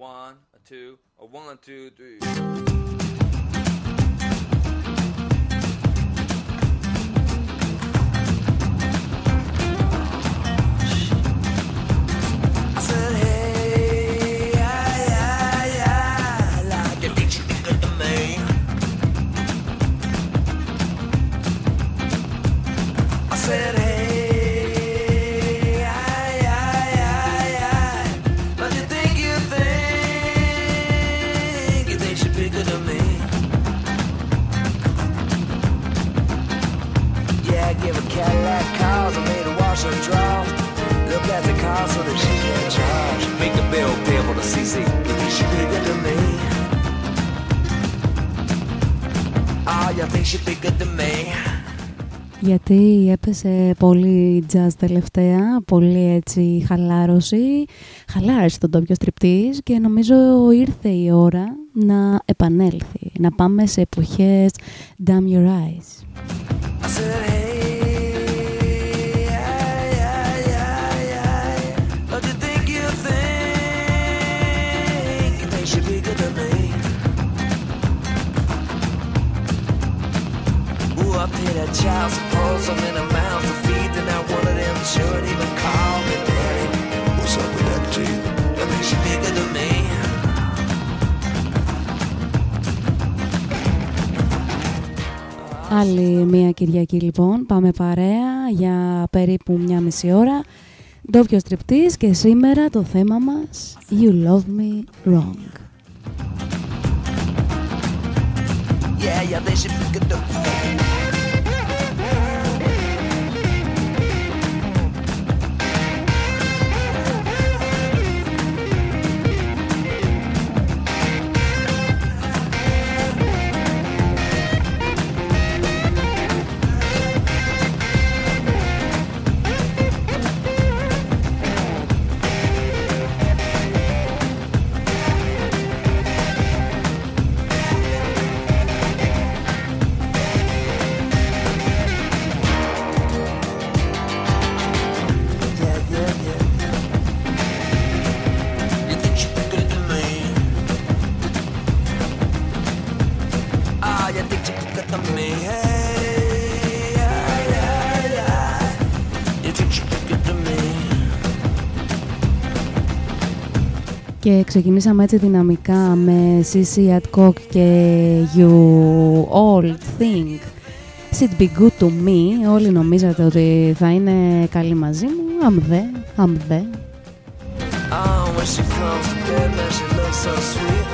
One, a two, a one, two, three. Look at the car so that she can't charge. Make the bill payable to CC. You think she be good to me? Oh, you think she be good to me? Γιατί έπεσε πολύ jazz τελευταία, πολύ έτσι χαλάρωση, χαλάρωσε τον τόπιο στριπτής και νομίζω ήρθε η ώρα να επανέλθει, να πάμε σε εποχές Damn Your Eyes. I pay that child support, so many mouths to feed, and not one of them should even call me daddy. What's up with that G? You think she be good to me? Άλλη μία Κυριακή λοιπόν, πάμε παρέα για περίπου μια μισή ώρα. Ντόπιο στριπτής και σήμερα το θέμα μας You Love Me Wrong. Yeah, yeah, they should be good Και ξεκινήσαμε έτσι δυναμικά με CC Adcock και You All Think Should Be Good To Me. Όλοι νομίζατε ότι θα είναι καλοί μαζί μου. I'm there, I'm there. Oh, when she comes to bed, man, she looks so sweet.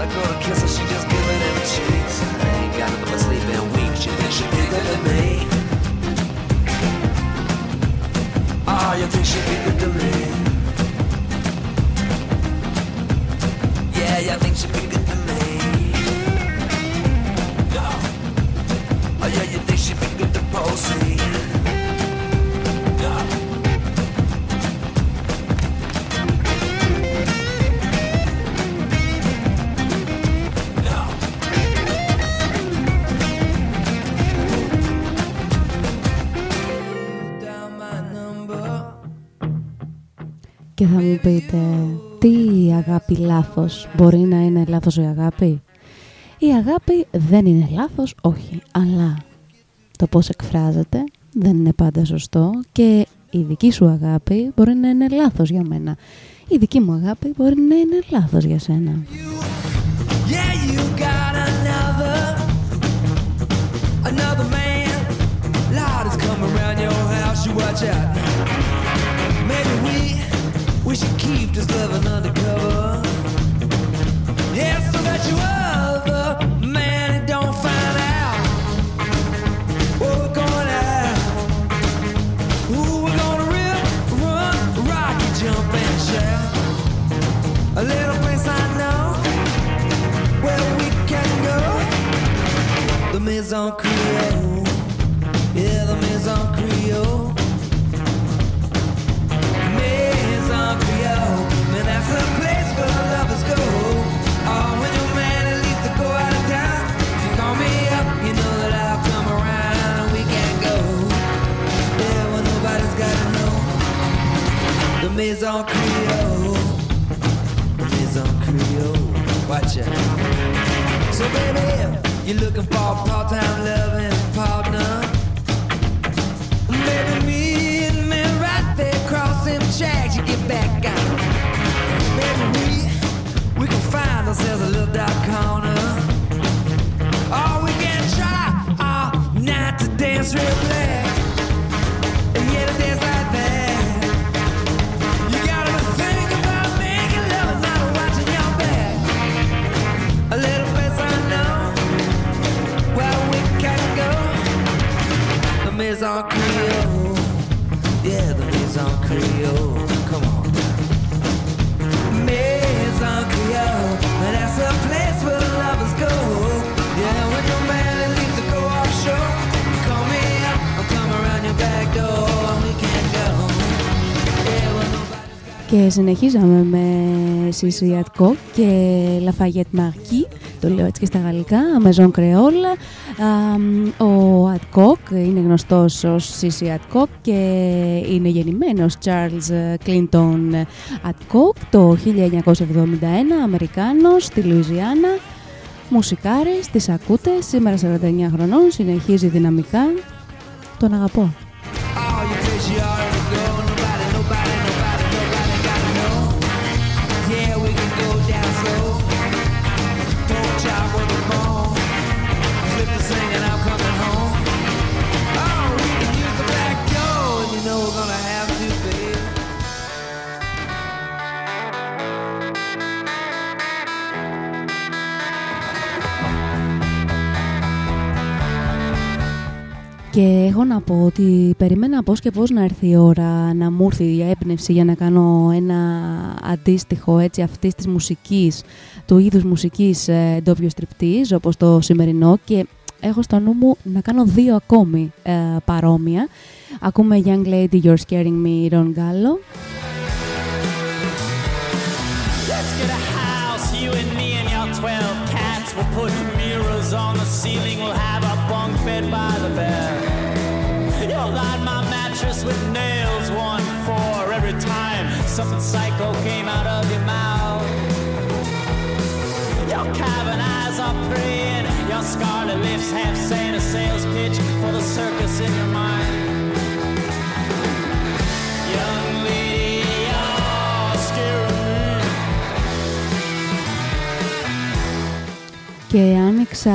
I go to kiss her, she just give me them cheeks. I ain't got nothing but sleep in weeks. She thinks she be good to me. Oh, you think she be good to me? Yeah, I think she be good me. Oh, yeah, you think she be good to Posey? Yeah. Και θα μου πείτε, τι αγάπη λάθος, μπορεί να είναι λάθος η αγάπη; Η αγάπη δεν είναι λάθος, όχι, αλλά το πώς εκφράζεται δεν είναι πάντα σωστό και η δική σου αγάπη μπορεί να είναι λάθος για μένα. Η δική μου αγάπη μπορεί να είναι λάθος για σένα. Yeah, you got another, another man. Lord is coming around your house, you watch out. We, we keep this loving undercover. Yeah, so that you man and don't find out. We're. Who we're gonna rip, run, jump and shout. A little place I know where we can go. The Maison maison Creole, maison Creole. Watch out. So baby, you're looking for part-time love. Και συνεχίζαμε με Sissy Atco και Lafayette Marquis, το λέω έτσι και στα γαλλικά, Maison Creole. Αμ, Ο Adcock είναι γνωστός ως Sissy Adcock και είναι γεννημένος Charles Clinton Adcock το 1971, Αμερικάνος, στη Λουιζιάννα. Μουσικάρης, τις ακούτε, σήμερα 49 χρονών, συνεχίζει δυναμικά. Τον αγαπώ. All Και έχω να πω ότι περιμένα πώς και πώς να έρθει η ώρα να μου έρθει η έμπνευση για να κάνω ένα αντίστοιχο έτσι αυτής της μουσικής, του είδους μουσικής ε, ντόπιο στριπτής όπως το σημερινό και έχω στο νου μου να κάνω δύο ακόμη ε, παρόμοια. Ακούμε Young Lady You're Scaring Me, Ron Gallo. Eyes are praying, your scarlet lips have saying a sales pitch for the circus in your mind. Και άνοιξα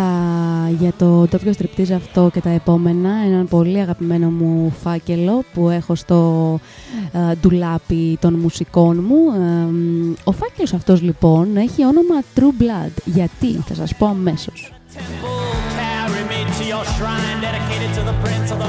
για το ντόπιο στριπτίζ αυτό και τα επόμενα έναν πολύ αγαπημένο μου φάκελο που έχω στο ε, ντουλάπι των μουσικών μου. Ε, μ, ο φάκελος αυτός λοιπόν έχει όνομα True Blood. Γιατί, θα σας πω αμέσως. temple, carry me to your shrine, dedicated to the prince of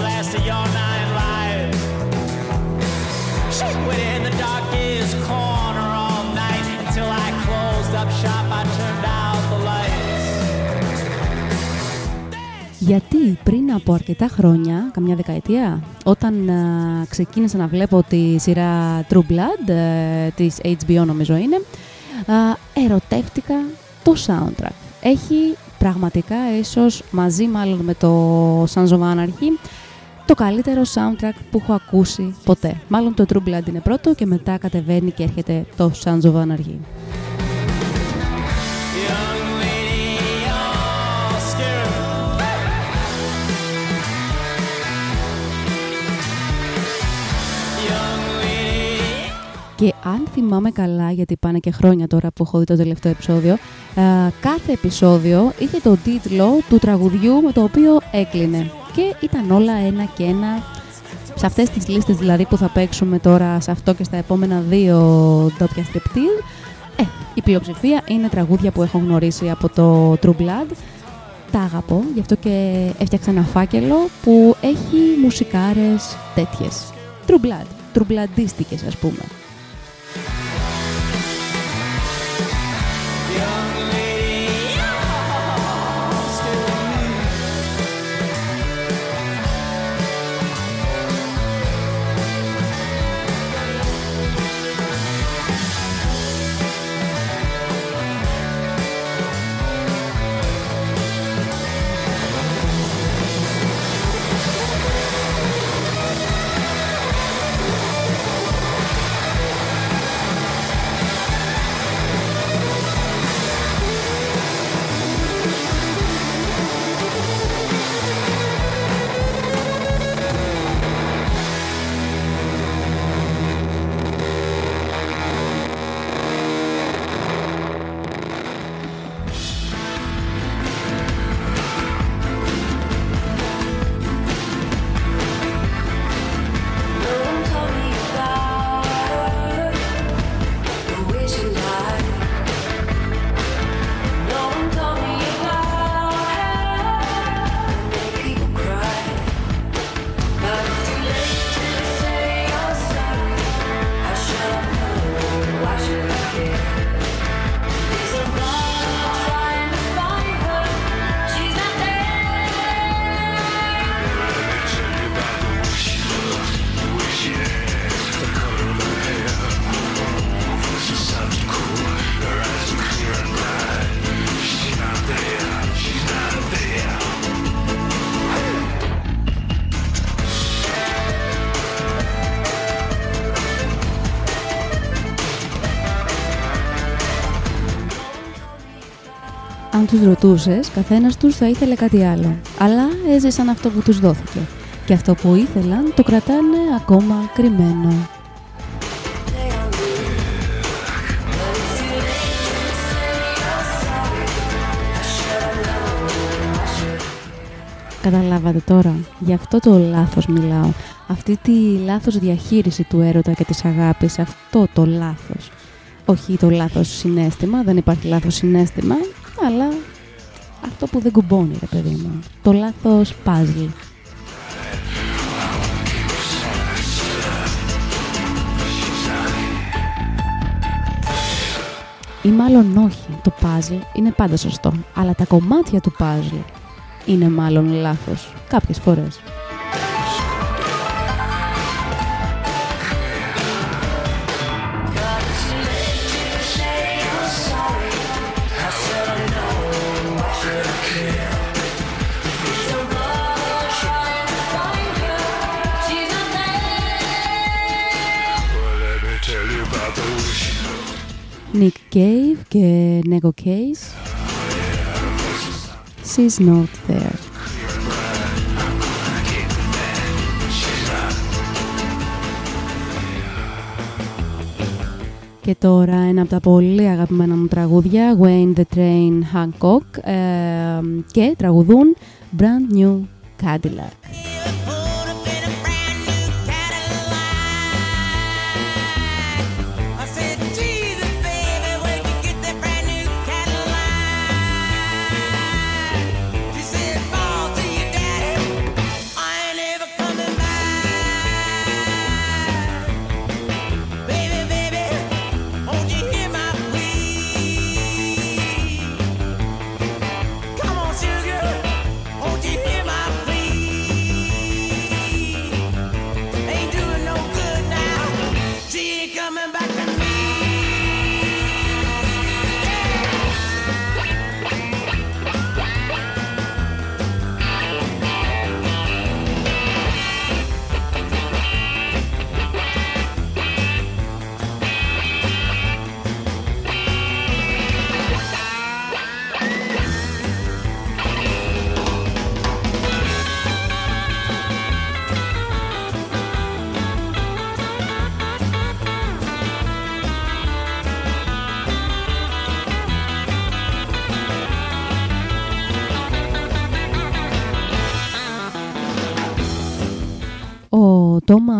Γιατί πριν από αρκετά χρόνια, καμιά δεκαετία, όταν α, ξεκίνησα να βλέπω τη σειρά True Blood, ε, της HBO νομίζω είναι, α, ερωτεύτηκα το soundtrack. Έχει πραγματικά, ίσως μαζί μάλλον με το Sons of Anarchy, το καλύτερο soundtrack που έχω ακούσει ποτέ. Μάλλον το True Blood είναι πρώτο και μετά κατεβαίνει και έρχεται το Sons of Anarchy. Και αν θυμάμαι καλά, γιατί πάνε και χρόνια τώρα που έχω δει το τελευταίο επεισόδιο, α, κάθε επεισόδιο είχε τον τίτλο του τραγουδιού με το οποίο έκλεινε. Και ήταν όλα ένα και ένα. Σε αυτές τις λίστες δηλαδή που θα παίξουμε τώρα σε αυτό και στα επόμενα δύο ντόπια στριπτήρ, ε, η πλειοψηφία είναι τραγούδια που έχω γνωρίσει από το True Blood. Τα αγαπώ, γι' αυτό και έφτιαξα ένα φάκελο που έχει μουσικάρες τέτοιες. True Blood, True Bloodίστικες ας πούμε. Τους ρωτούσες, καθένας τους θα ήθελε κάτι άλλο. Αλλά έζησαν αυτό που τους δόθηκε. Και αυτό που ήθελαν το κρατάνε ακόμα κρυμμένο. Καταλάβατε τώρα, γι' αυτό το λάθος μιλάω. Αυτή τη λάθος διαχείριση του έρωτα και της αγάπης, αυτό το λάθος. Όχι το λάθος συνέστημα, δεν υπάρχει λάθος συνέστημα, αλλά αυτό που δεν κουμπώνει ρε παιδί μου. Το λάθος puzzle. Ή μάλλον όχι, το puzzle είναι πάντα σωστό, αλλά τα κομμάτια του puzzle είναι μάλλον λάθος, κάποιες φορές. Nick Cave και Nego Case She's not there Και τώρα ένα από τα πολύ αγαπημένα μου τραγούδια Wayne the Train Hancock ε, και τραγουδούν Brand New Cadillac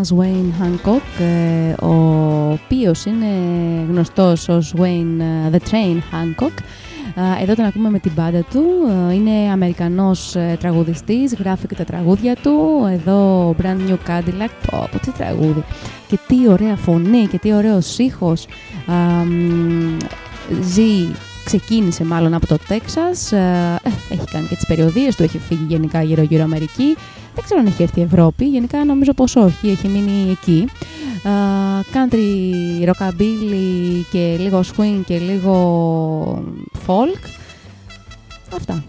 Thomas Wayne Hancock, ε, ο οποίος είναι γνωστός ως Wayne ε, The Train Hancock. Ε, εδώ τον ακούμε με την πάντα του. Είναι Αμερικανός τραγουδιστής, γράφει και τα τραγούδια του. Εδώ Brand New Cadillac, πω, πω τι τραγούδι. Και τι ωραία φωνή και τι ωραίος ήχος. Ζει ξεκίνησε μάλλον από το Τέξας, έχει κάνει και τις περιοδίες του, έχει φύγει γενικά γύρω-γύρω Αμερική, δεν ξέρω αν έχει έρθει η Ευρώπη, γενικά νομίζω πως όχι, έχει μείνει εκεί. Uh, country, rockabilly και λίγο swing και λίγο folk. Αυτά.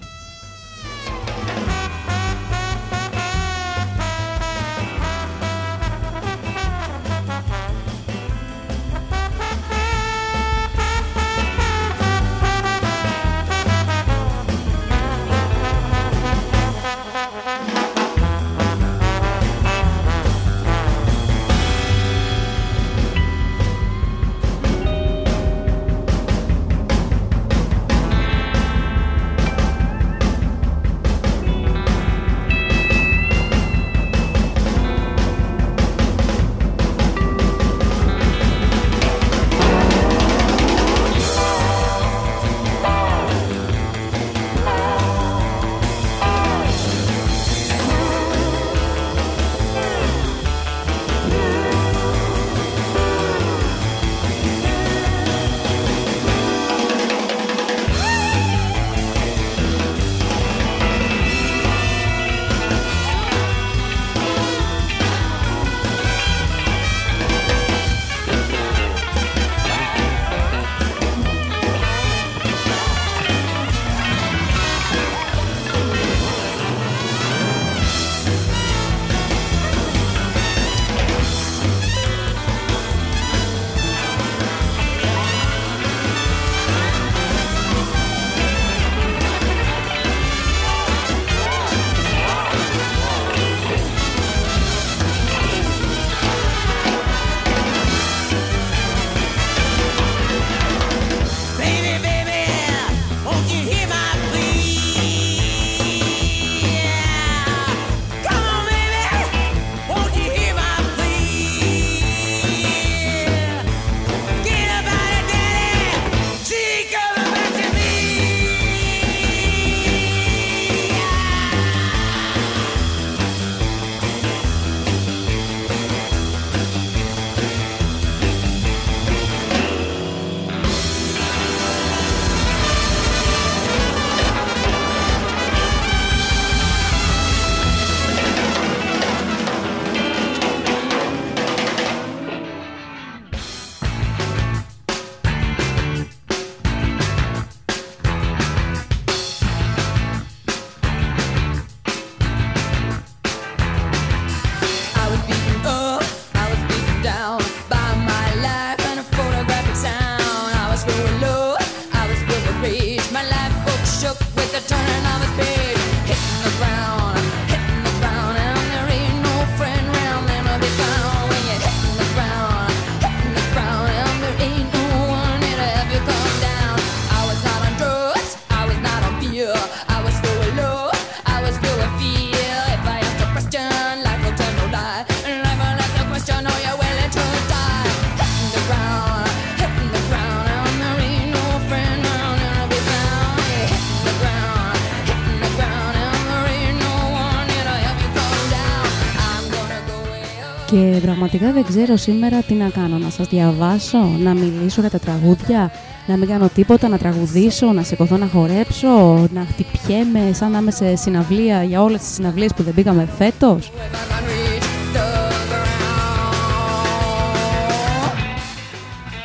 Πραγματικά δεν ξέρω σήμερα τι να κάνω. Να σας διαβάσω, να μιλήσω για τα τραγούδια, να μην κάνω τίποτα, να τραγουδήσω, να σηκωθώ να χορέψω, να χτυπιέμαι σαν να είμαι σε συναυλία για όλες τις συναυλίες που δεν πήγαμε φέτος.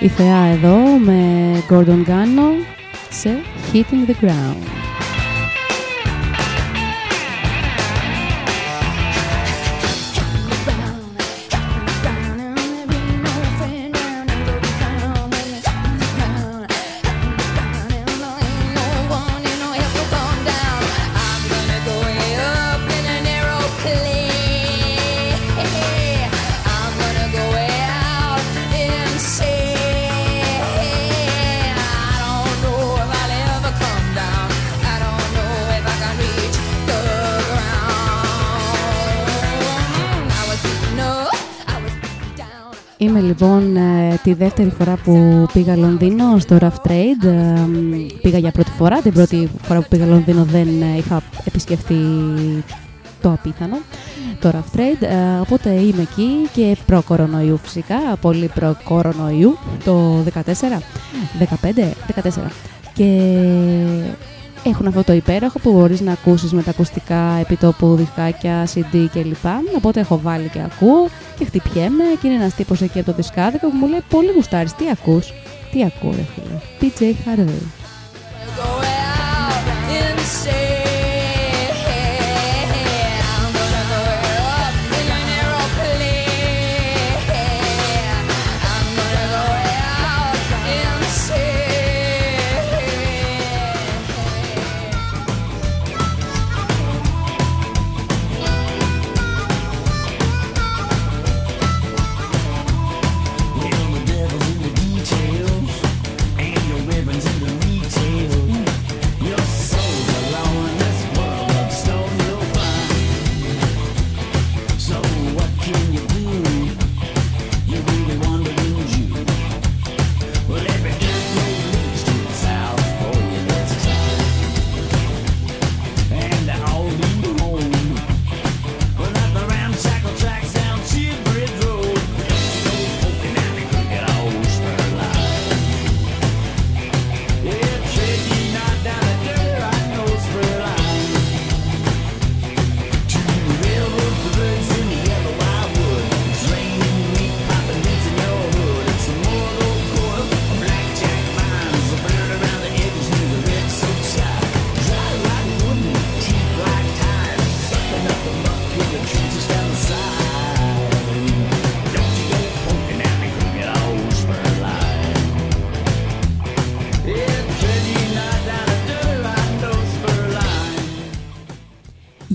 Η Θεά εδώ με Gordon Gano σε Hitting the Ground. Λοιπόν ε, τη δεύτερη φορά που πήγα Λονδίνο στο Rough Trade. Ε, πήγα για πρώτη φορά. Την πρώτη φορά που πήγα Λονδίνο δεν ε, είχα επισκεφτεί το απίθανο, το Rough Trade. Ε, οπότε είμαι εκεί και προ-κορονοϊού φυσικά, πολύ προ-κορονοϊού, το 14, 15, 14. Και έχουν αυτό το υπέροχο που μπορείς να ακούσεις με τα ακουστικά επιτόπου δισκάκια, CD κλπ. Οπότε έχω βάλει και ακούω και χτυπιέμαι και είναι ένας τύπος εκεί από το δισκάδικο που μου λέει πολύ γουστάρεις, τι ακούς; Τι ακούω ρε φίλε, PJ Harvey.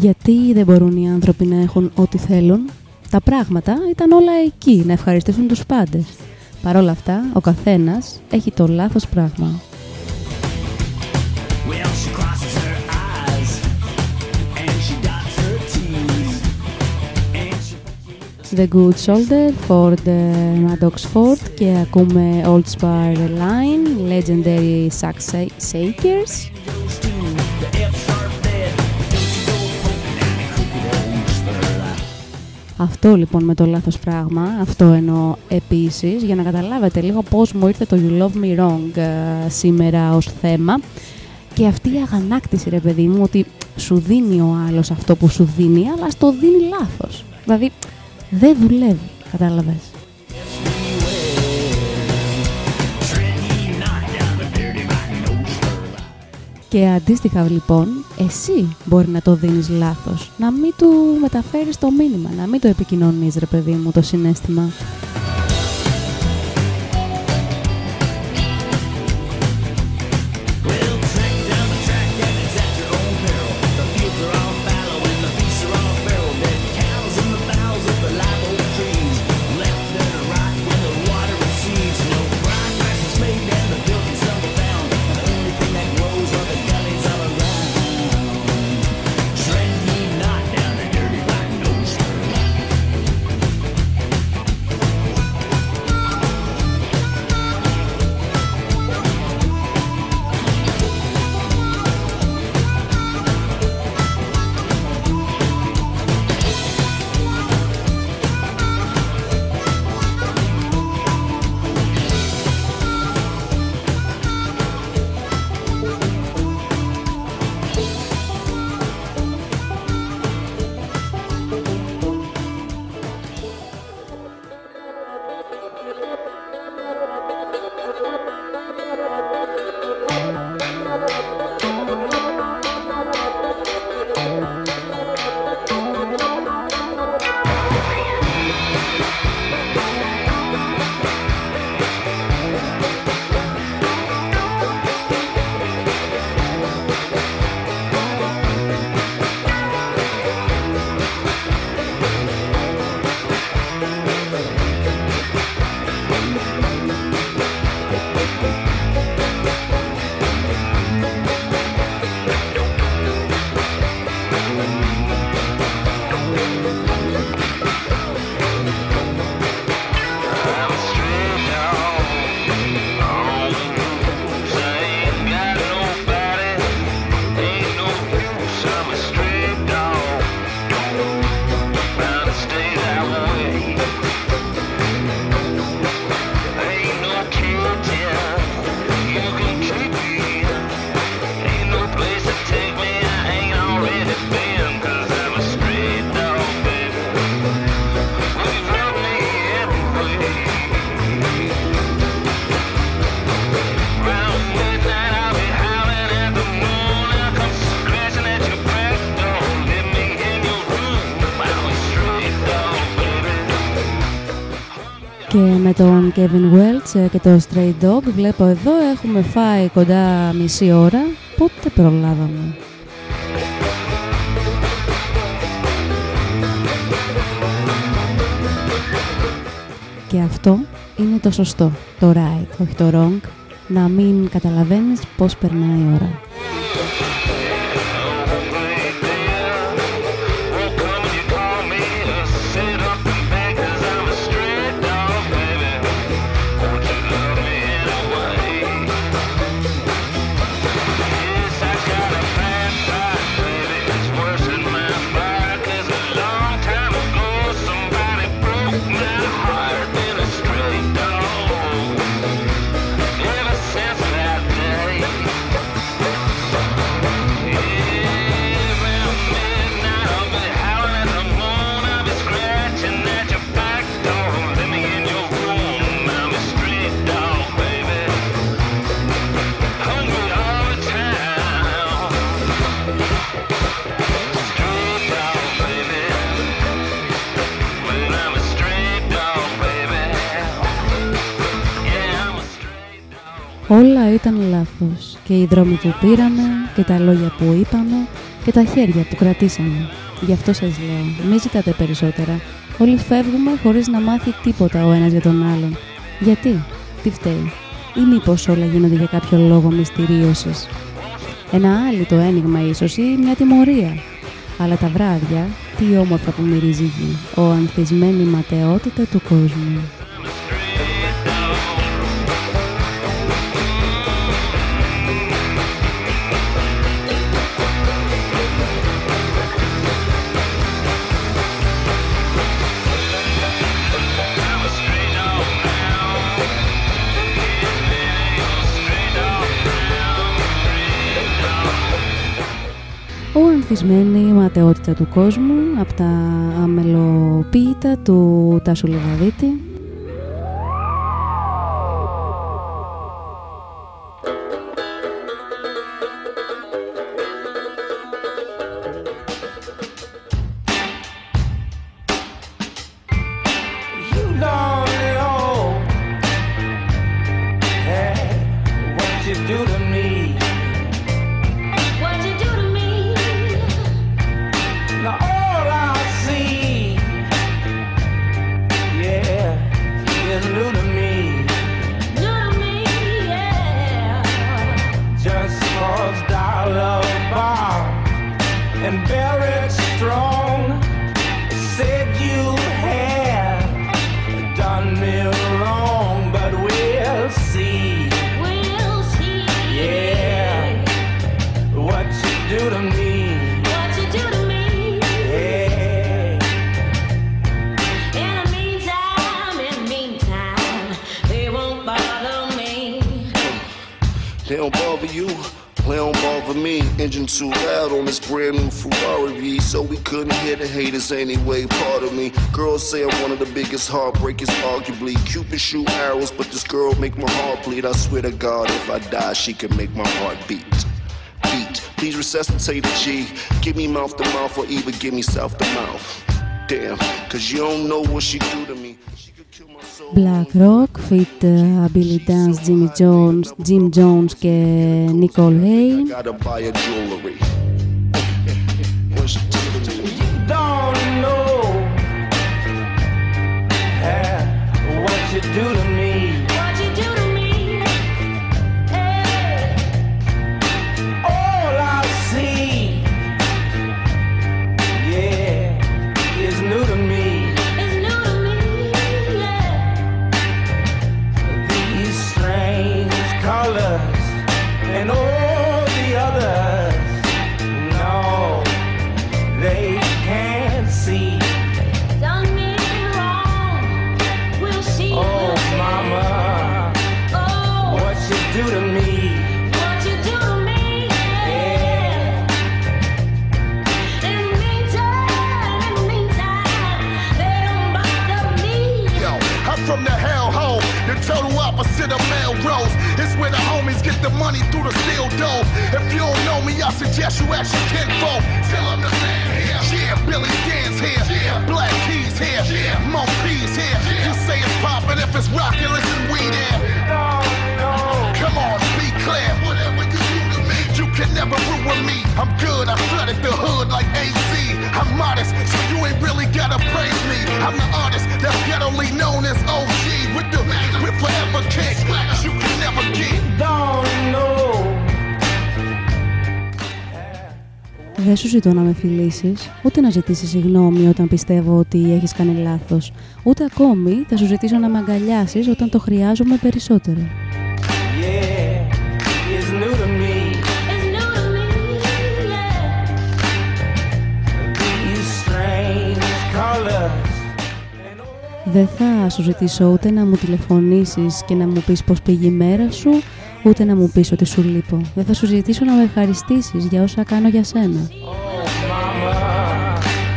Γιατί δεν μπορούν οι άνθρωποι να έχουν ό,τι θέλουν. Τα πράγματα ήταν όλα εκεί, να ευχαριστήσουν τους πάντες. Παρ' όλα αυτά, ο καθένας έχει το λάθος πράγμα. Well, she crosses her eyes and she dots her T's. And she The Good Shoulder, Ford ε, Maddox Ford και ακούμε Old Spar Line, Legendary Sax Shakers. Αυτό λοιπόν με το λάθος πράγμα, αυτό εννοώ επίσης, για να καταλάβετε λίγο πώς μου ήρθε το You Love Me Wrong ε, σήμερα ως θέμα και αυτή η αγανάκτηση ρε παιδί μου ότι σου δίνει ο άλλος αυτό που σου δίνει αλλά στο δίνει λάθος. Δηλαδή δεν δουλεύει, κατάλαβες. Και αντίστοιχα λοιπόν, εσύ μπορεί να το δίνεις λάθος, να μην του μεταφέρεις το μήνυμα, να μην το επικοινωνείς ρε παιδί μου το συνέστημα. Με τον Kevin Welch ε, και το Stray Dog βλέπω εδώ έχουμε φάει κοντά μισή ώρα, πότε προλάβαμε; Και αυτό είναι το σωστό, το right, όχι το wrong, να μην καταλαβαίνεις πώς περνάει η ώρα. Όλα ήταν λάθος και οι δρόμοι που πήραμε και τα λόγια που είπαμε και τα χέρια που κρατήσαμε. Γι' αυτό σας λέω, μη ζητάτε περισσότερα. Όλοι φεύγουμε χωρίς να μάθει τίποτα ο ένας για τον άλλον. Γιατί, τι φταίει, ή μήπως όλα γίνονται για κάποιο λόγο μυστηρίωσης; Ένα άλλο το ένιγμα ίσως ή μια τιμωρία. Αλλά τα βράδια, τι όμορφα που μυρίζει η γη, ο ανθισμένη ματαιότητα του κόσμου. Ο ανθισμένη ματαιότητα του κόσμου από τα αμελοποίητα του Τάσου Λεβαδίτη too loud on this brand new Ferrari so we couldn't hear the haters anyway. Part of me, girls say I'm one of the biggest heartbreakers, arguably. Cupid shoot arrows, but this girl make my heart bleed. I swear to God, if I die, she can make my heart beat. Beat, please resuscitate the G. Give me mouth to mouth, or even give me south to mouth. Damn, cause you don't know what she do Black Rock, Fit uh, Billy Dance, Jimmy Jones, Jim Jones και Nicole Hay. Gotta buy a jewelry. What she do to me? Don't know hey, what you do to me. Suggest you ask your kinfolk. Still understand here. Yeah, Billy Dan's here. Yeah, Black Keys here. Yeah, Mo P's here. You say it's poppin' if is rocking, listen, we there. No, no. Come on, be clear. Whatever you do to me, you can never ruin me. I'm good, I flooded the hood like AC. I'm modest, so you ain't really gotta praise me. I'm the artist that's ghettoly known as OG with the with forever kick. Δεν σου ζητώ να με φιλήσεις, ούτε να ζητήσεις συγγνώμη όταν πιστεύω ότι έχεις κάνει λάθος, ούτε ακόμη θα σου ζητήσω να με αγκαλιάσεις όταν το χρειάζομαι περισσότερο. Yeah, it's new to me. It's new to me, yeah. These strange colors. Δεν θα σου ζητήσω ούτε να μου τηλεφωνήσεις και να μου πεις πώς πήγε η μέρα σου, ούτε να μου πεις ότι σου λείπω. Δεν θα σου ζητήσω να με ευχαριστήσεις για όσα κάνω για σένα. Oh, mama,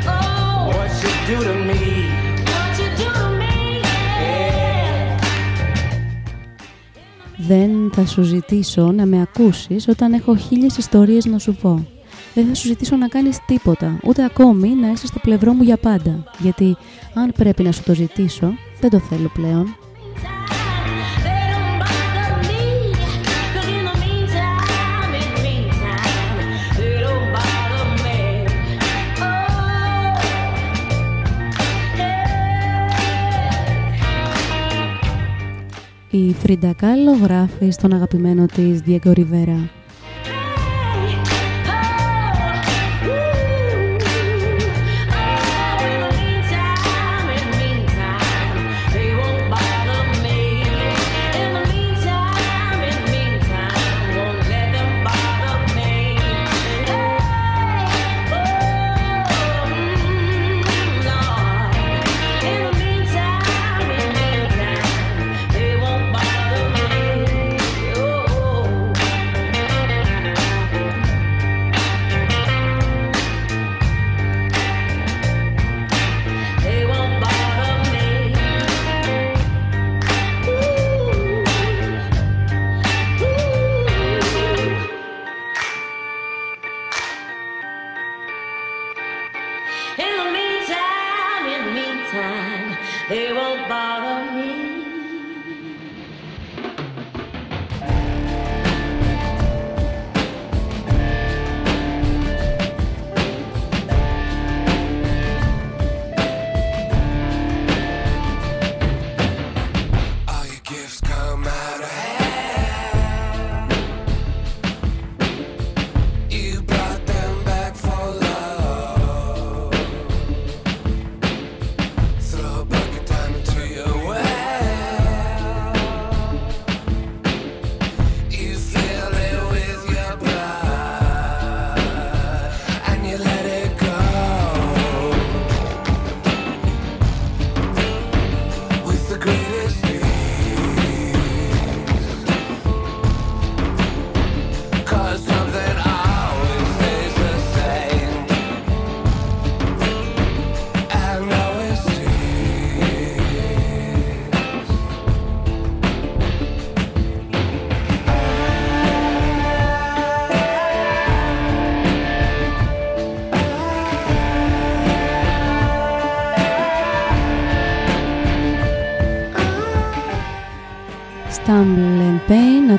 Oh, what you do to me? what you do to me, yeah. Δεν θα σου ζητήσω να με ακούσεις όταν έχω χίλιες ιστορίες να σου πω. Δεν θα σου ζητήσω να κάνεις τίποτα, ούτε ακόμη να είσαι στο πλευρό μου για πάντα. Γιατί αν πρέπει να σου το ζητήσω, δεν το θέλω πλέον. Η Φρίντα Κάλλο γράφει στον αγαπημένο της Diego Rivera.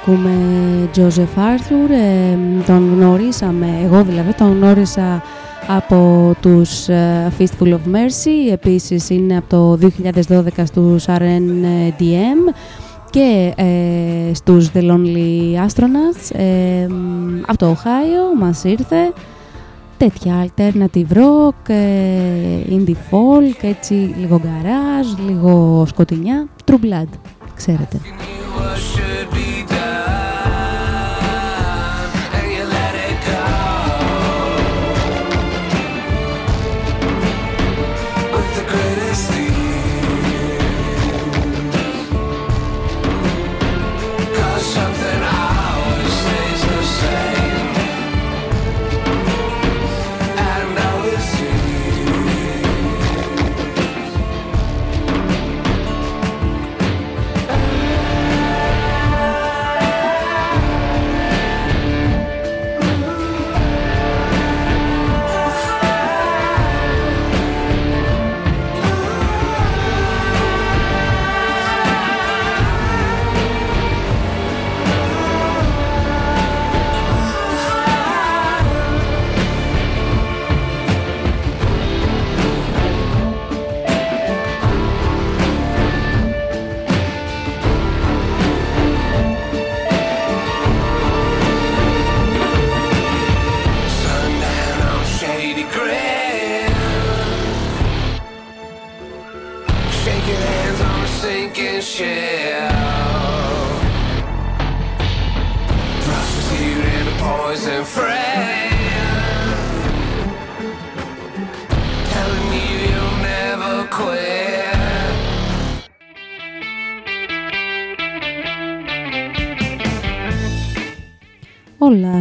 Ακούμε Joseph Arthur, ε, τον γνωρίσαμε, εγώ δηλαδή τον γνώρισα από τους ε, Fistful of Mercy, επίσης είναι από το 2012 στους RNDM και ε, στους The Lonely Astronauts ε, μ, από το Ohio μας ήρθε τέτοια alternative rock, ε, indie folk, έτσι λίγο garage, λίγο σκοτεινιά, True Blood, ξέρετε.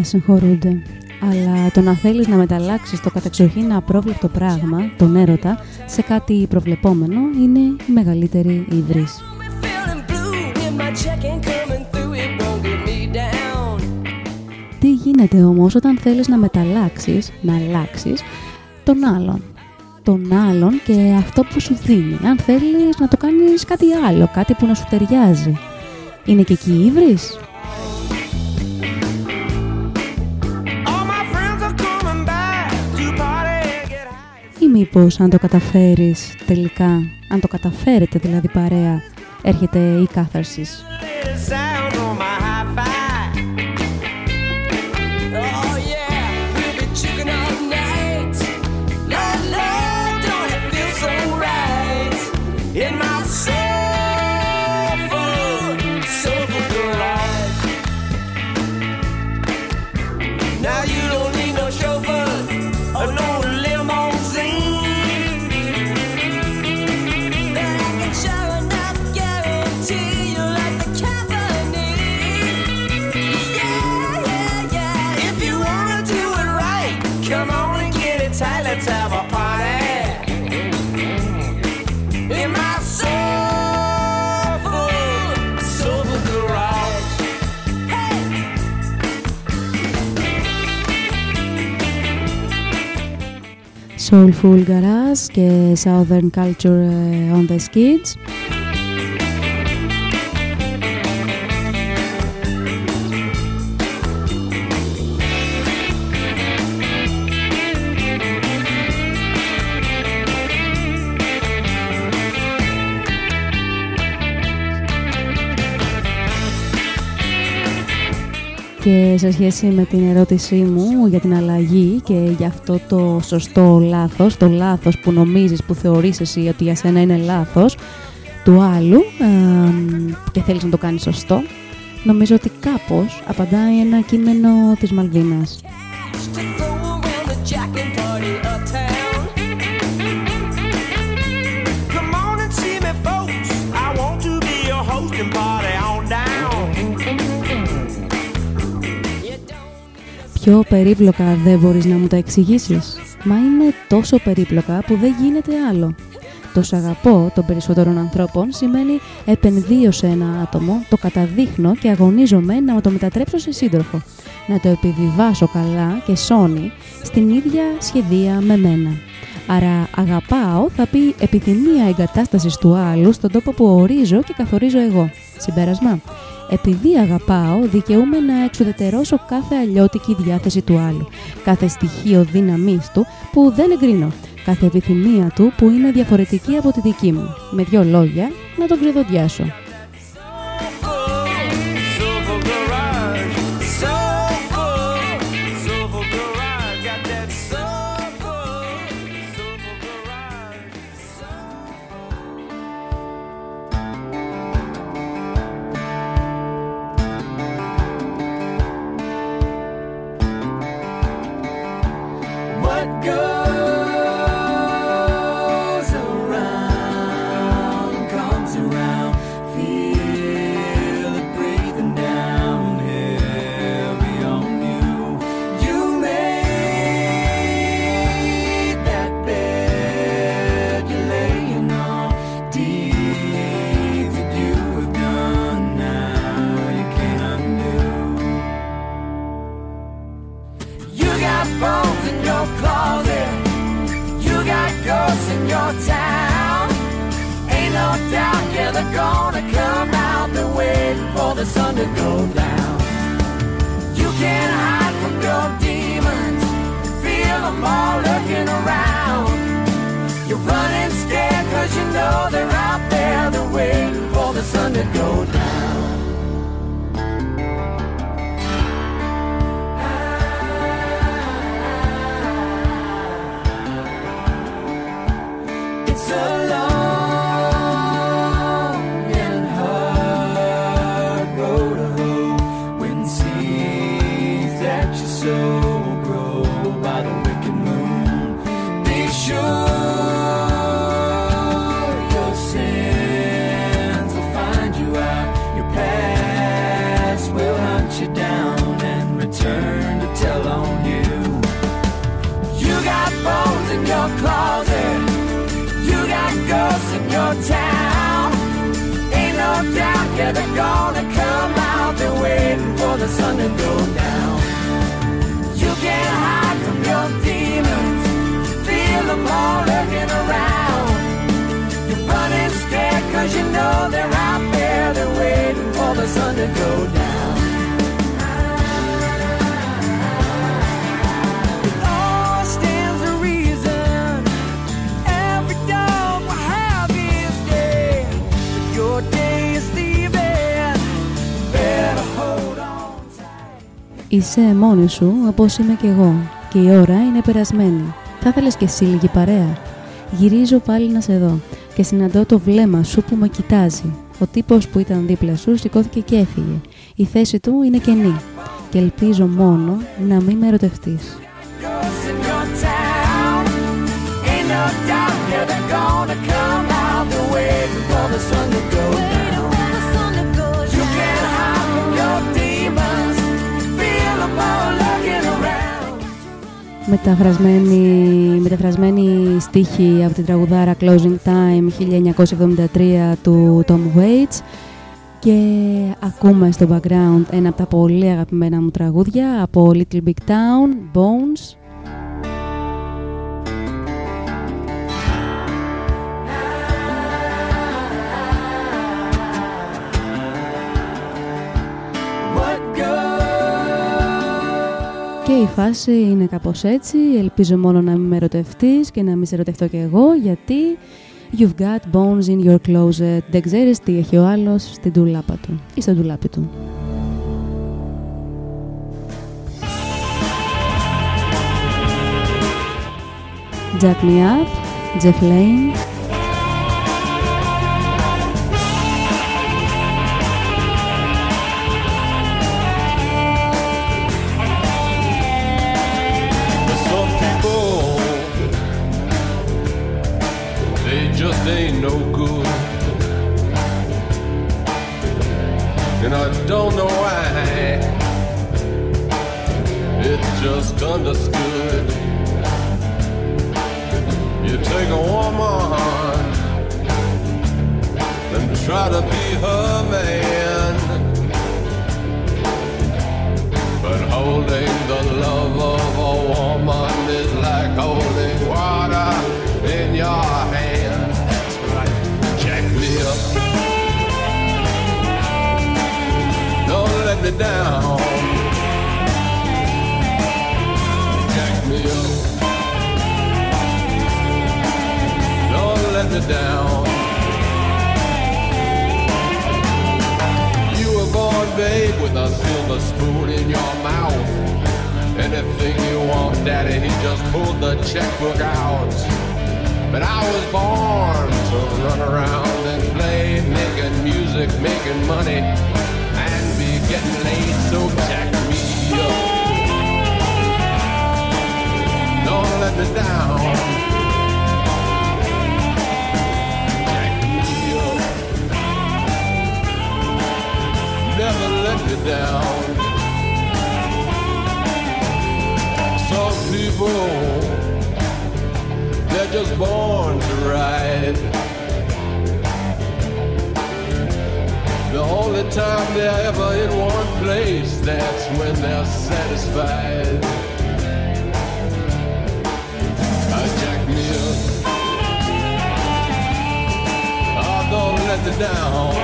Συγχωρούνται. Αλλά το να θέλεις να μεταλλάξεις το κατεξοχήν απρόβλεπτο πράγμα, τον έρωτα, σε κάτι προβλεπόμενο είναι η μεγαλύτερη ύβρις. Feeling blue in my check ain't coming through, it won't get me down. Τι γίνεται όμως όταν θέλεις να μεταλλάξεις, να αλλάξεις τον άλλον; Τον άλλον και αυτό που σου δίνει. Αν θέλεις να το κάνεις κάτι άλλο, κάτι που να σου ταιριάζει. Είναι και εκεί η ύβρις; Μήπως αν το καταφέρεις τελικά, αν το καταφέρετε δηλαδή παρέα, έρχεται η κάθαρσης. Soulful Garage και Southern Culture ε, on the Skids. Και σε σχέση με την ερώτησή μου για την αλλαγή και για αυτό το σωστό λάθος, το λάθος που νομίζεις, που θεωρείς εσύ ότι για σένα είναι λάθος του άλλου εμ, και θέλεις να το κάνεις σωστό, νομίζω ότι κάπως απαντάει ένα κείμενο της Μαλβίνας. Πιο περίπλοκα δεν μπορείς να μου τα εξηγήσεις. Μα είναι τόσο περίπλοκα που δεν γίνεται άλλο. Το «σ' αγαπώ» των περισσότερων ανθρώπων σημαίνει επενδύω σε ένα άτομο, το καταδείχνω και αγωνίζομαι να το μετατρέψω σε σύντροφο. Να το επιβιβάσω καλά και σώνει στην ίδια σχεδία με μένα. Άρα αγαπάω θα πει επιθυμία εγκατάστασης του άλλου στον τόπο που ορίζω και καθορίζω εγώ. Συμπέρασμα. Επειδή αγαπάω, δικαιούμαι να εξουδετερώσω κάθε αλλιώτικη διάθεση του άλλου, κάθε στοιχείο δύναμής του που δεν εγκρίνω, κάθε επιθυμία του που είναι διαφορετική από τη δική μου. Με δύο λόγια, να τον ξεδοντιάσω. Μόνη σου όπως είμαι κι εγώ και η ώρα είναι περασμένη. Θα ήθελες και εσύ λίγη παρέα; Γυρίζω πάλι να σε δω και συναντώ το βλέμμα σου που με κοιτάζει. Ο τύπος που ήταν δίπλα σου σηκώθηκε και έφυγε. Η θέση του είναι κενή και ελπίζω μόνο να μην με ερωτευτείς. Ghosts in your town. Ain't no doubt, yeah, they're gonna come out. They're waiting for the sun to go Μεταφρασμένη, μεταφρασμένη στίχη από την τραγουδάρα Closing Time 1973 του Tom Waits. Και ακούμε στο background ένα από τα πολύ αγαπημένα μου τραγούδια από Little Big Town, Bones η φάση είναι κάπως έτσι, ελπίζω μόνο να μην με ερωτευτείς και να μην σε ερωτευτώ και εγώ γιατί You've got bones in your closet. Δεν ξέρεις τι έχει ο άλλος στην τουλάπα του ή στο ντουλάπι του. Jack Me Up, Jeff Lane. I don't know why. It's just understood. You take a woman and try to be her man. But holding the love of a woman is like holding water in your me down. Jack me up. Don't let me down. You were born, babe, with a silver spoon in your mouth. Anything you want, daddy, he just pulled the checkbook out. But I was born to run around and play, making music, making money, getting laid, so jack me up. Don't let me down. Never let me down. Some people, they're just born to ride. The only time they're ever in one place, that's when they're satisfied. Uh, jack up. Oh, don't let me down.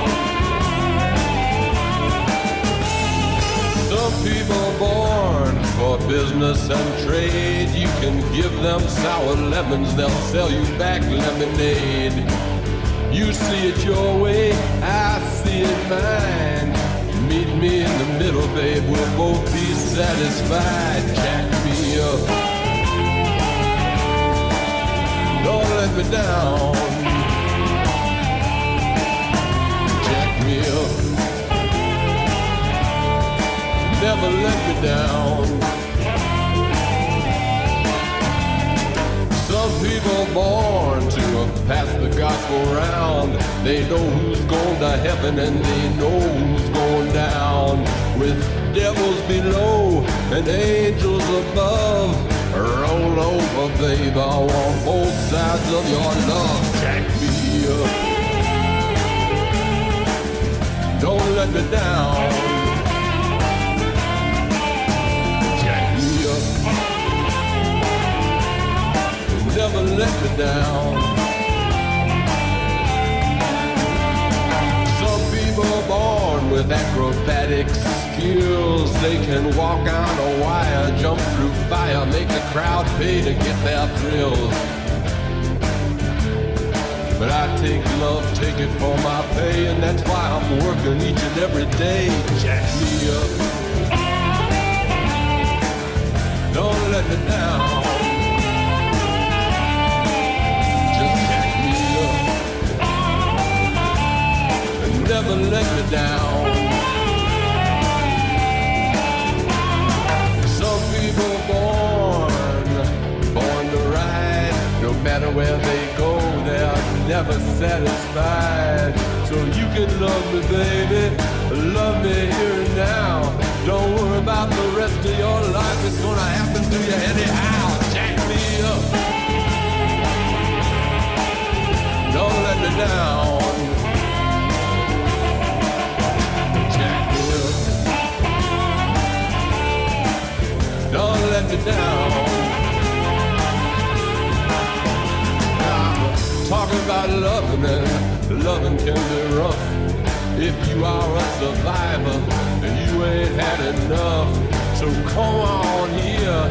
Some people born for business and trade. You can give them sour lemons, they'll sell you back lemonade. You see it your way, I be in mine. Meet me in the middle, babe. We'll both be satisfied. Jack me up. Don't let me down. Jack me up. Never let me down. Some people born pass the gospel round. They know who's going to heaven and they know who's going down. With devils below and angels above. Roll over, babe. I want both sides of your love. Jack me up. Don't let me down. Jack me up. Never let me down. People born with acrobatic skills. They can walk on a wire, jump through fire, make the crowd pay to get their thrills. But I take love, take it for my pay, and that's why I'm working each and every day. Jack me up. Don't let me down. Never let me down. Some people born, born to ride. No matter where they go, they're never satisfied. So you can love me, baby. Love me here and now. Don't worry about the rest of your life. It's gonna happen to you anyhow. Jack me up. Don't let me down. Me down. Talking about loving and loving can be rough. If you are a survivor and you ain't had enough, so come on here,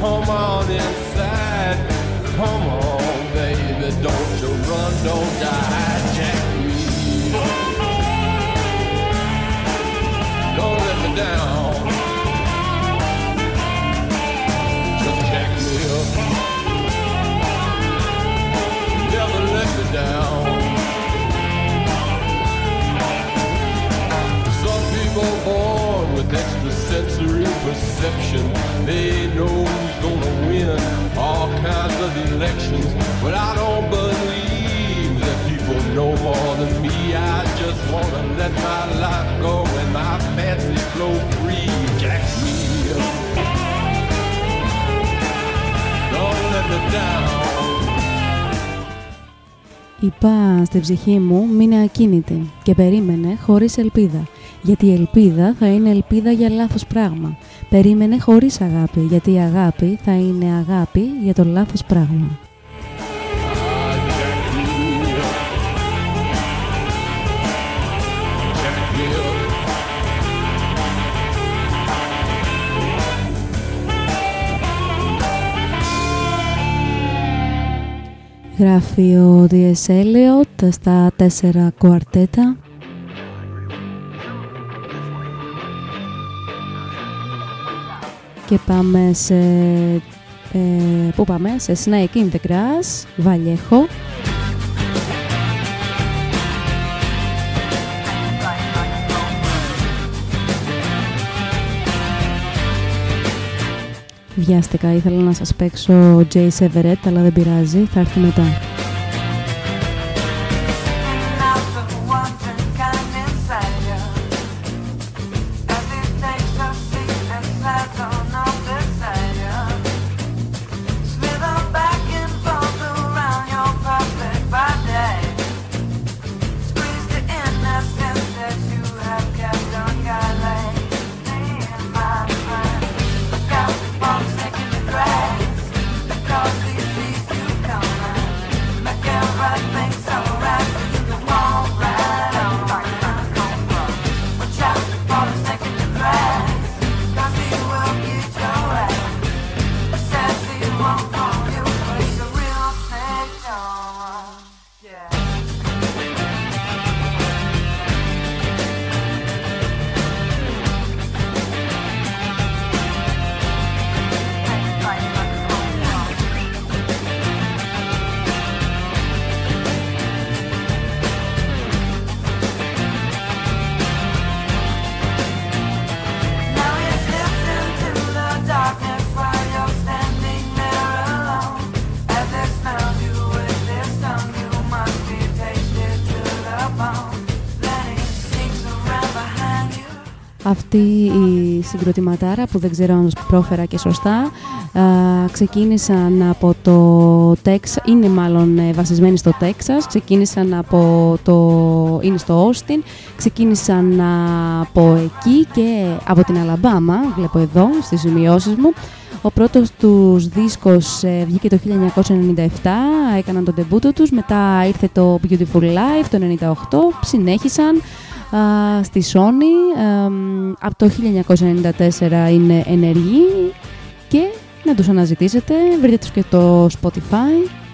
come on inside, come on, baby, don't you run, don't die, jack me. Don't let me down. They know who's gonna win all kinds of elections. But I don't believe that people know more than me. I just wanna let my life go and my fancy flow free. Jack me up. Don't let me down. Είπα στην ψυχή μου μείνε ακίνητη και περίμενε χωρίς ελπίδα. Γιατί η ελπίδα θα είναι ελπίδα για λάθος πράγμα. Περίμενε χωρίς αγάπη, γιατί η αγάπη θα είναι αγάπη για το λάθος πράγμα. Γράφει ο D.S. Eliot στα τέσσερα κουαρτέτα. Και πάμε σε... Ε, πού πάμε; Σε Snake in the Grass, Βαλιέχο. Βιάστηκα, ήθελα να σας παίξω Jay Severett, αλλά δεν πειράζει, θα έρθει μετά. Αυτή η συγκροτηματάρα που δεν ξέρω αν πρόφερα και σωστά α, ξεκίνησαν από το Τέξα, είναι μάλλον ε, βασισμένοι στο Τέξας, ξεκίνησαν από το, είναι στο Όστιν, ξεκίνησαν από εκεί και από την Αλαμπάμα, βλέπω εδώ στις σημειώσεις μου. Ο πρώτος τους δίσκος ε, βγήκε το 1997, έκαναν τον τεμπούτο τους, μετά ήρθε το Beautiful Life το 1998, συνέχισαν α, στη Sony, εμ, από το 1994 είναι ενεργοί και να τους αναζητήσετε, βρείτε τους και το Spotify.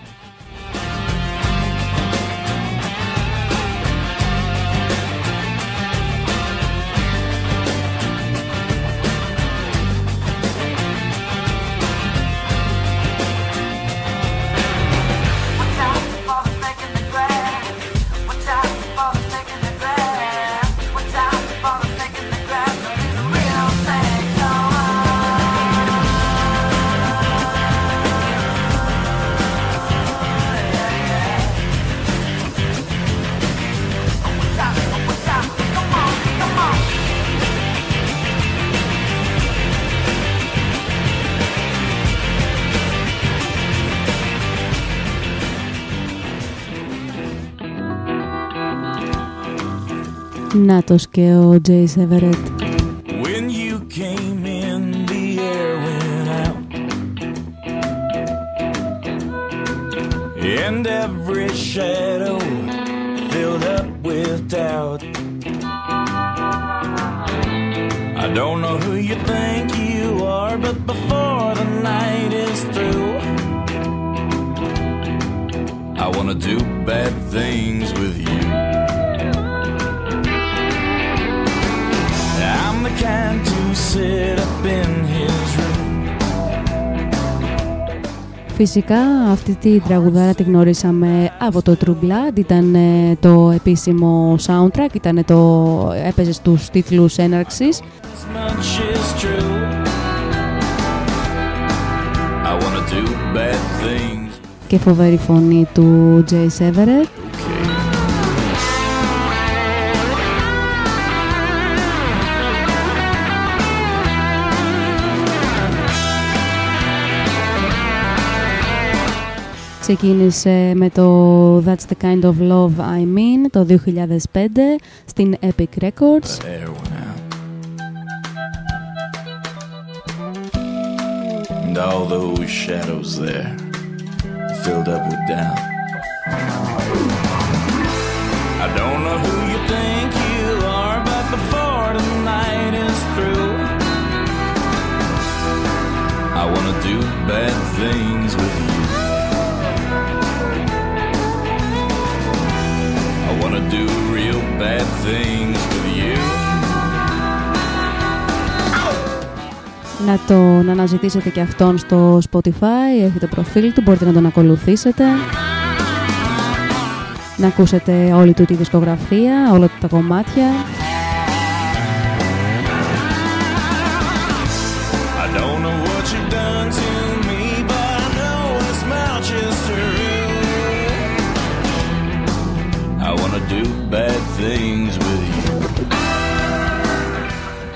Νάτος και ο Jay Severett. When you came in, the air went out. And every shadow filled up with doubt. I don't know who you think you are, but before the night is through, I wanna do bad things with you. Φυσικά αυτή τη τραγουδάρα τη γνωρίσαμε από το True Blood, ήταν ε, το επίσημο soundtrack, ήταν το, έπαιζε στους τίτλους έναρξης. As much is true. I wanna do bad things. και φοβερή φωνή του Jay Severett. Ξεκίνησε με το That's the kind of love I mean το 2005 στην Epic Records. Air went out. And all those shadows there filled up with doubt. I don't know who you think you are, but before the night is through, I wanna do bad things with you. Wanna do real bad things with you. Να τον αναζητήσετε και αυτόν στο Spotify, έχει το προφίλ του, μπορείτε να τον ακολουθήσετε. Να ακούσετε όλη του τη δισκογραφία, όλα του τα κομμάτια.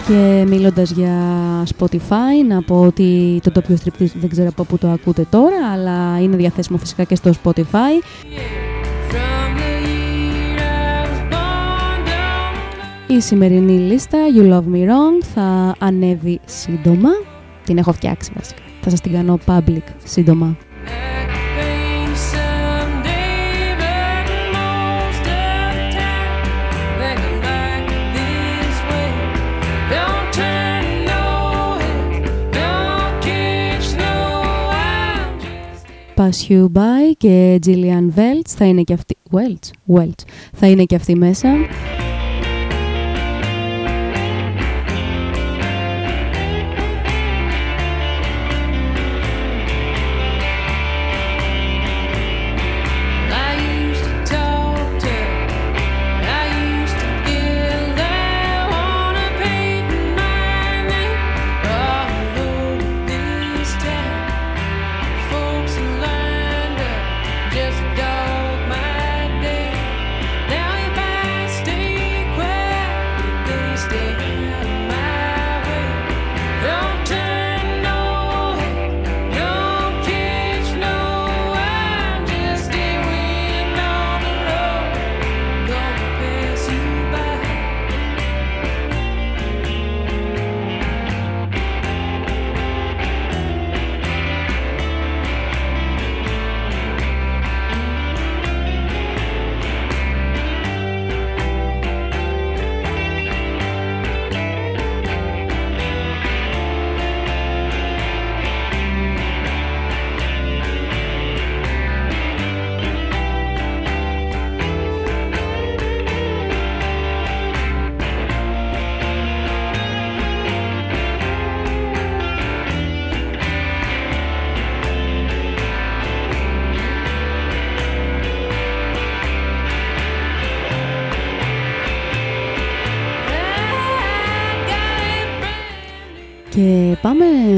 Και μιλώντας για Spotify, να πω ότι το Tokyo Strip δεν ξέρω από πού το ακούτε τώρα, αλλά είναι διαθέσιμο φυσικά και στο Spotify. Η σημερινή λίστα You Love Me Wrong θα ανέβει σύντομα. Την έχω φτιάξει βασικά. Θα σας την κάνω public σύντομα. Pass You By και Gillian Welch θα είναι και αυτή... Welch? Welch. Θα είναι και αυτή μέσα.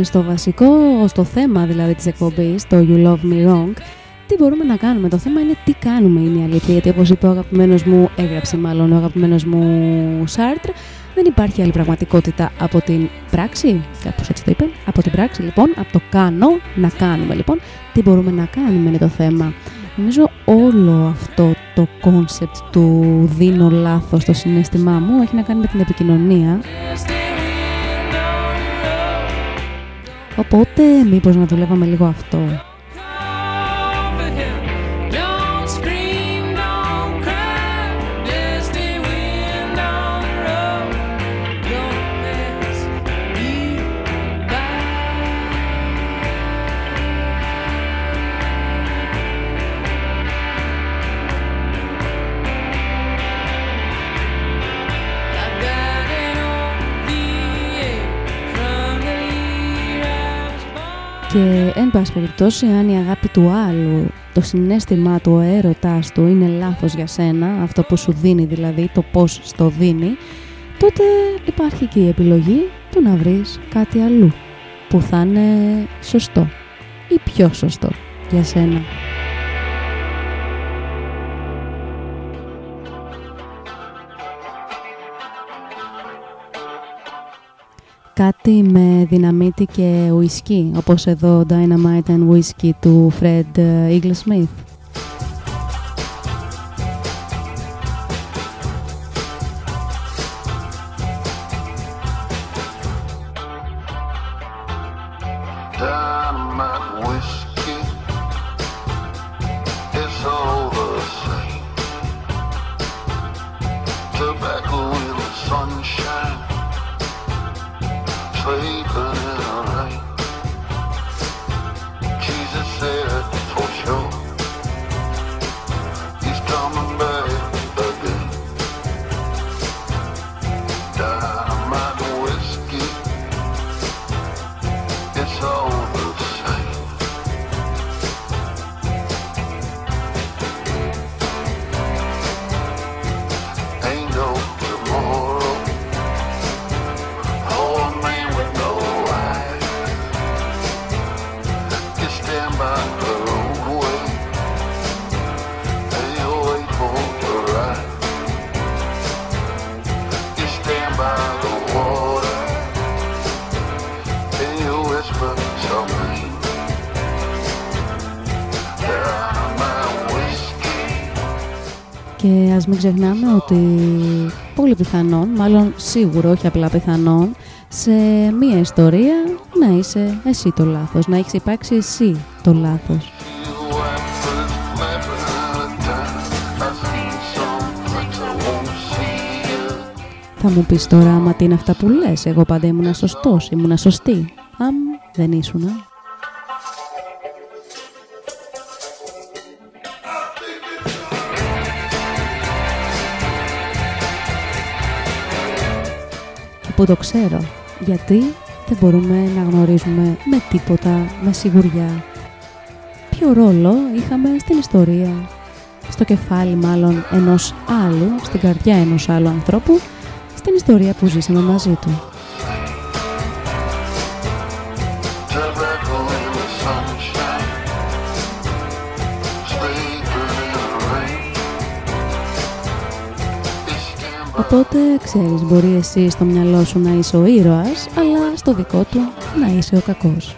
Στο βασικό, στο θέμα δηλαδή της εκπομπής, το You Love Me Wrong. Τι μπορούμε να κάνουμε; Το θέμα είναι τι κάνουμε είναι η αλήθεια. Γιατί όπως είπε ο αγαπημένος μου, έγραψε μάλλον ο αγαπημένος μου Σάρτρ, δεν υπάρχει άλλη πραγματικότητα από την πράξη. Κάπως έτσι το είπε. Από την πράξη λοιπόν, από το κάνω να κάνουμε λοιπόν. Τι μπορούμε να κάνουμε είναι το θέμα. Νομίζω όλο αυτό το concept του δίνω λάθος στο συναίσθημά μου έχει να κάνει με την επικοινωνία. Οπότε μήπως να δουλεύαμε λίγο αυτό. Και εν πάση περιπτώσει, αν η αγάπη του άλλου, το συνέστημά του, ο έρωτάς του είναι λάθος για σένα, αυτό που σου δίνει δηλαδή, το πώς στο δίνει, τότε υπάρχει και η επιλογή του να βρεις κάτι αλλού που θα είναι σωστό ή πιο σωστό για σένα. Κάτι με δυναμίτη και ουισκί, όπως εδώ Dynamite and Whiskey του Fred ε, μην ξεχνάμε ότι πολύ πιθανόν, μάλλον σίγουρο, όχι απλά πιθανόν, σε μία ιστορία να είσαι εσύ το λάθος, να έχεις υπάρξει εσύ το λάθος. You at first laughing at a time. I've seen some things I won't see you. Θα μου πεις τώρα άμα τι είναι αυτά που λες, εγώ πάντα ήμουνα σωστός, ήμουνα σωστή. Αμ, δεν ήσουνα. Που το ξέρω, γιατί δεν μπορούμε να γνωρίζουμε με τίποτα, με σιγουριά. Ποιο ρόλο είχαμε στην ιστορία, στο κεφάλι μάλλον ενός άλλου, στην καρδιά ενός άλλου ανθρώπου, στην ιστορία που ζήσαμε μαζί του. Οπότε, ξέρεις, μπορεί εσύ στο μυαλό σου να είσαι ο ήρωας, αλλά στο δικό του να είσαι ο κακός.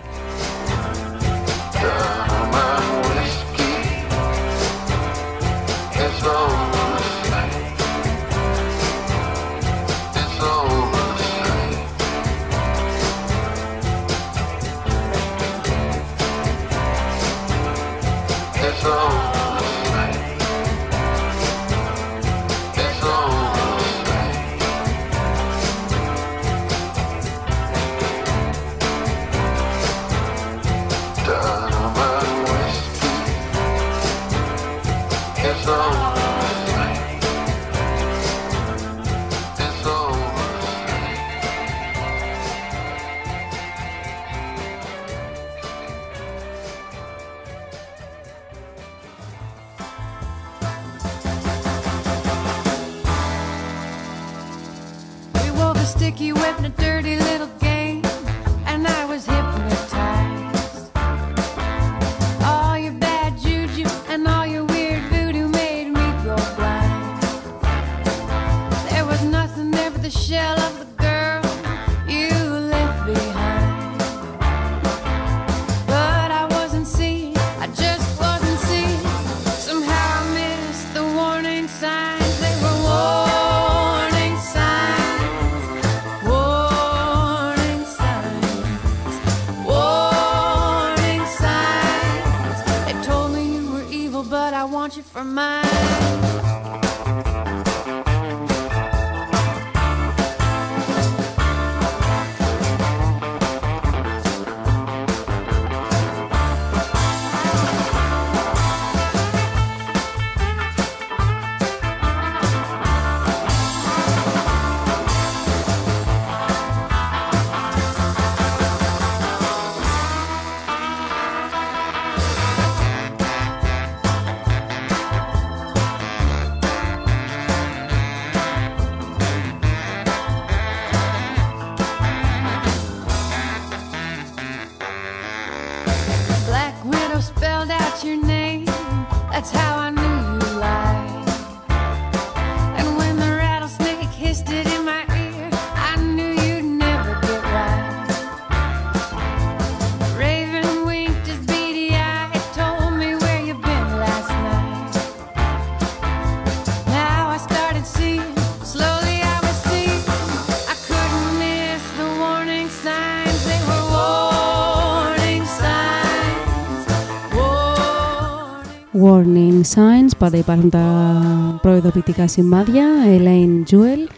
signs, πάντα υπάρχουν τα προειδοποιητικά σημάδια. Elaine Jewel.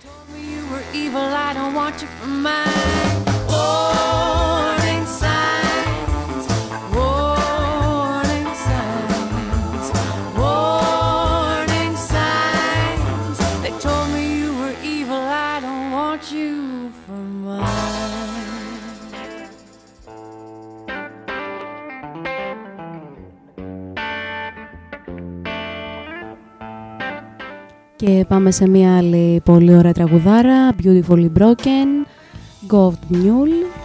Και πάμε σε μια άλλη πολύ ωραία τραγουδάρα. Beautifully Broken. Goved Mule.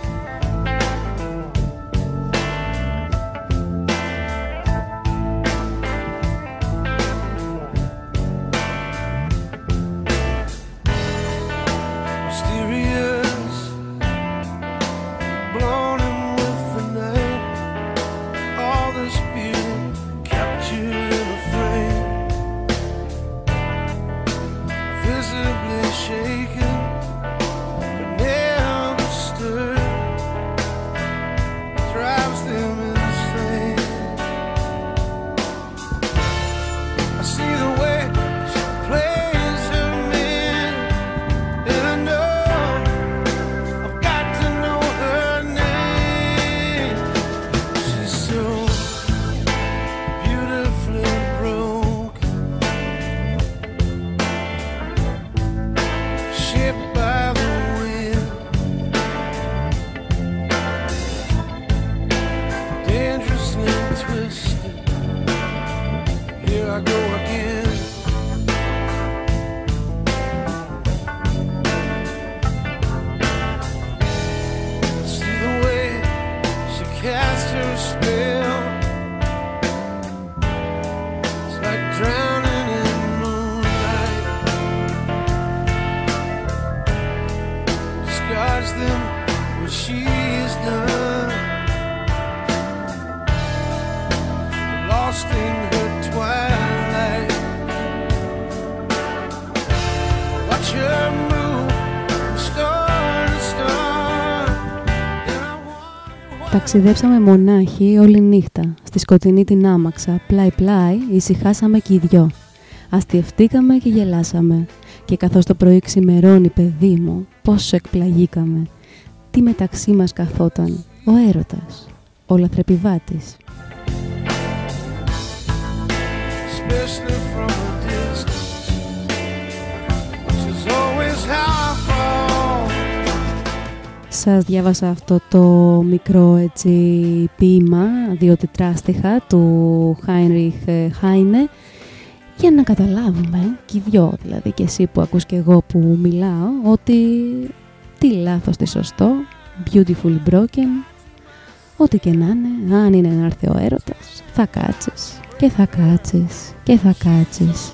Ταξιδέψαμε μονάχοι όλη νύχτα. Στη σκοτεινή την άμαξα, πλάι-πλάι, ησυχάσαμε κι οι δυο. Αστιευτήκαμε και γελάσαμε. Και καθώς το πρωί ξημερώνει, παιδί μου, πόσο εκπλαγήκαμε. Τι μεταξύ μας καθόταν, ο έρωτας, ο λαθρεπιβάτης. Σας διάβασα αυτό το μικρό έτσι ποίημα, δύο τετράστιχα του Χάινριχ Χάινε. Για να καταλάβουμε και οι δυο δηλαδή και εσύ που ακούς και εγώ που μιλάω ότι τι λάθος τι σωστό, beautiful broken ό,τι και να είναι, αν είναι να έρθει ο έρωτας θα κάτσεις και θα κάτσεις και θα κάτσεις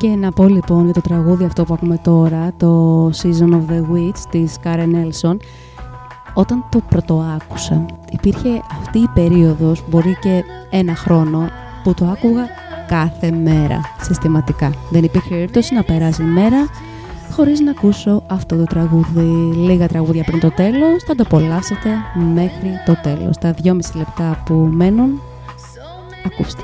Και να πω λοιπόν για το τραγούδι αυτό που ακούμε τώρα, το Season of the Witch της Karen Nelson. Όταν το πρώτο άκουσα. υπήρχε αυτή η περίοδος, μπορεί και ένα χρόνο, που το άκουγα κάθε μέρα, συστηματικά. Δεν υπήρχε περίπτωση να περάσει η μέρα χωρίς να ακούσω αυτό το τραγούδι. Λίγα τραγούδια πριν το τέλος, θα το απολαύσετε μέχρι το τέλος. Τα δυόμιση λεπτά που μένουν, ακούστε.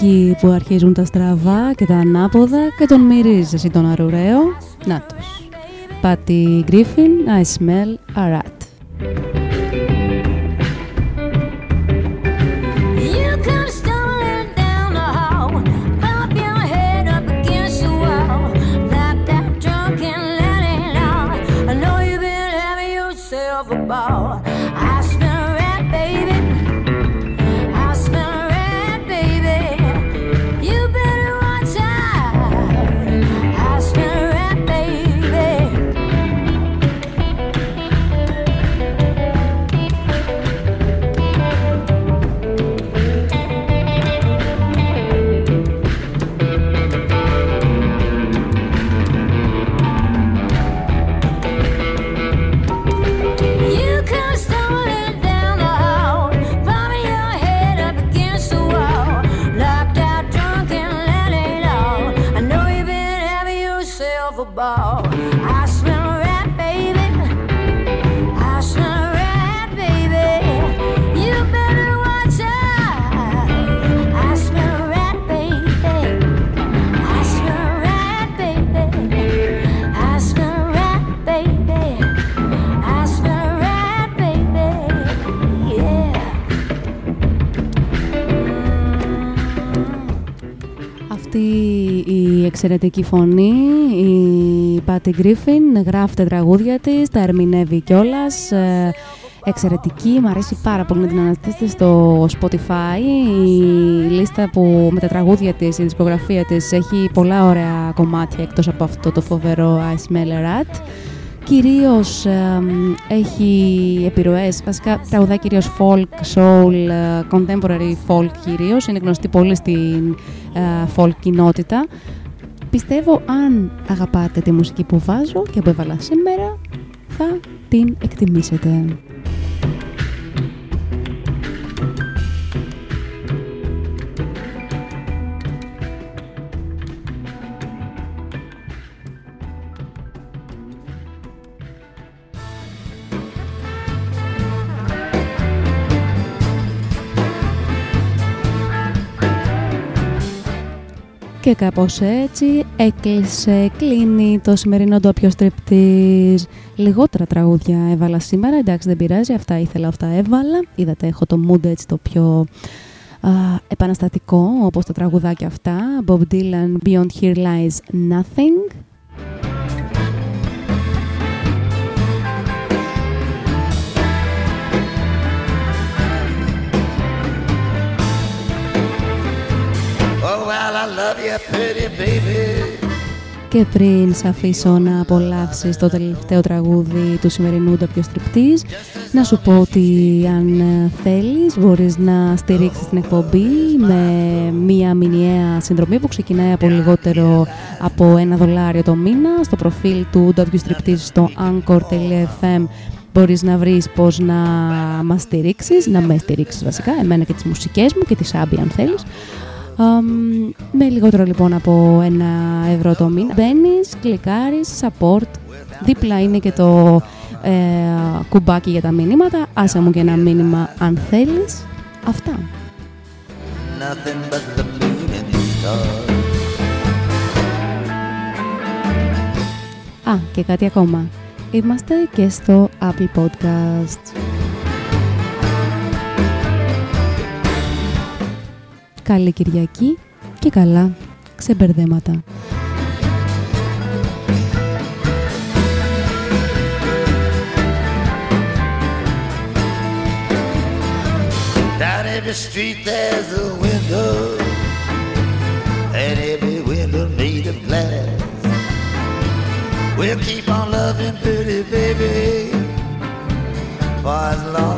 εκεί που αρχίζουν τα στραβά και τα ανάποδα και τον μυρίζεσαι τον αρουραίο. Νάτος. Πάτη Γκρίφιν, I smell a rat. Εξαιρετική φωνή, η Πάτη Γκρίφιν, γράφει τα τραγούδια της, τα ερμηνεύει κιόλας, ε, εξαιρετική, μου αρέσει πάρα πολύ να την αναζητήσετε στο Spotify, η λίστα που με τα τραγούδια της, η δισκογραφία της έχει πολλά ωραία κομμάτια εκτός από αυτό το φοβερό I Smell a Rat. Κυρίως εμ, έχει επιρροές, βασικά τραγουδά κυρίως folk, soul, ε, contemporary folk κυρίως, είναι γνωστή πολύ στην ε, folk κοινότητα. Πιστεύω αν αγαπάτε τη μουσική που βάζω και που έβαλα σήμερα, θα την εκτιμήσετε. Και κάπως έτσι έκλεισε, κλείνει το σημερινό ντόπιο στριπτής. Λιγότερα τραγούδια έβαλα σήμερα, εντάξει δεν πειράζει, αυτά ήθελα, αυτά έβαλα. Είδατε έχω το mood έτσι το πιο α, επαναστατικό, όπως τα τραγουδάκια αυτά. Bob Dylan, Beyond Here Lies Nothing. Και πριν σε αφήσω να απολαύσεις το τελευταίο τραγούδι του σημερινού ντόπιο στριπτής, να σου πω ότι αν ε, θέλεις μπορείς να στηρίξεις την εκπομπή με μία μηνιαία συνδρομή που ξεκινάει από λιγότερο από ένα δολάριο το μήνα στο προφίλ του ντόπιου στριπτής στο anchor.fm μπορείς να βρεις πώς να μας στηρίξεις, να με στηρίξεις βασικά, εμένα και τις μουσικές μου και τις Άμπη αν θέλεις. Αμ, με λιγότερο λοιπόν από ένα ευρώ το μήνα. Μπαίνεις, κλικάρεις, support. Δίπλα είναι και το ε, κουμπάκι για τα μηνύματα. Άσε μου και ένα μήνυμα αν θέλεις. Αυτά. Nothing but the moon and the stars. Α, και κάτι ακόμα. Είμαστε και στο Apple Podcast. Καλή Κυριακή και καλά ξεμπερδέματα. Down every street there's a window, and every window made of glass. We'll keep on loving pretty baby for as long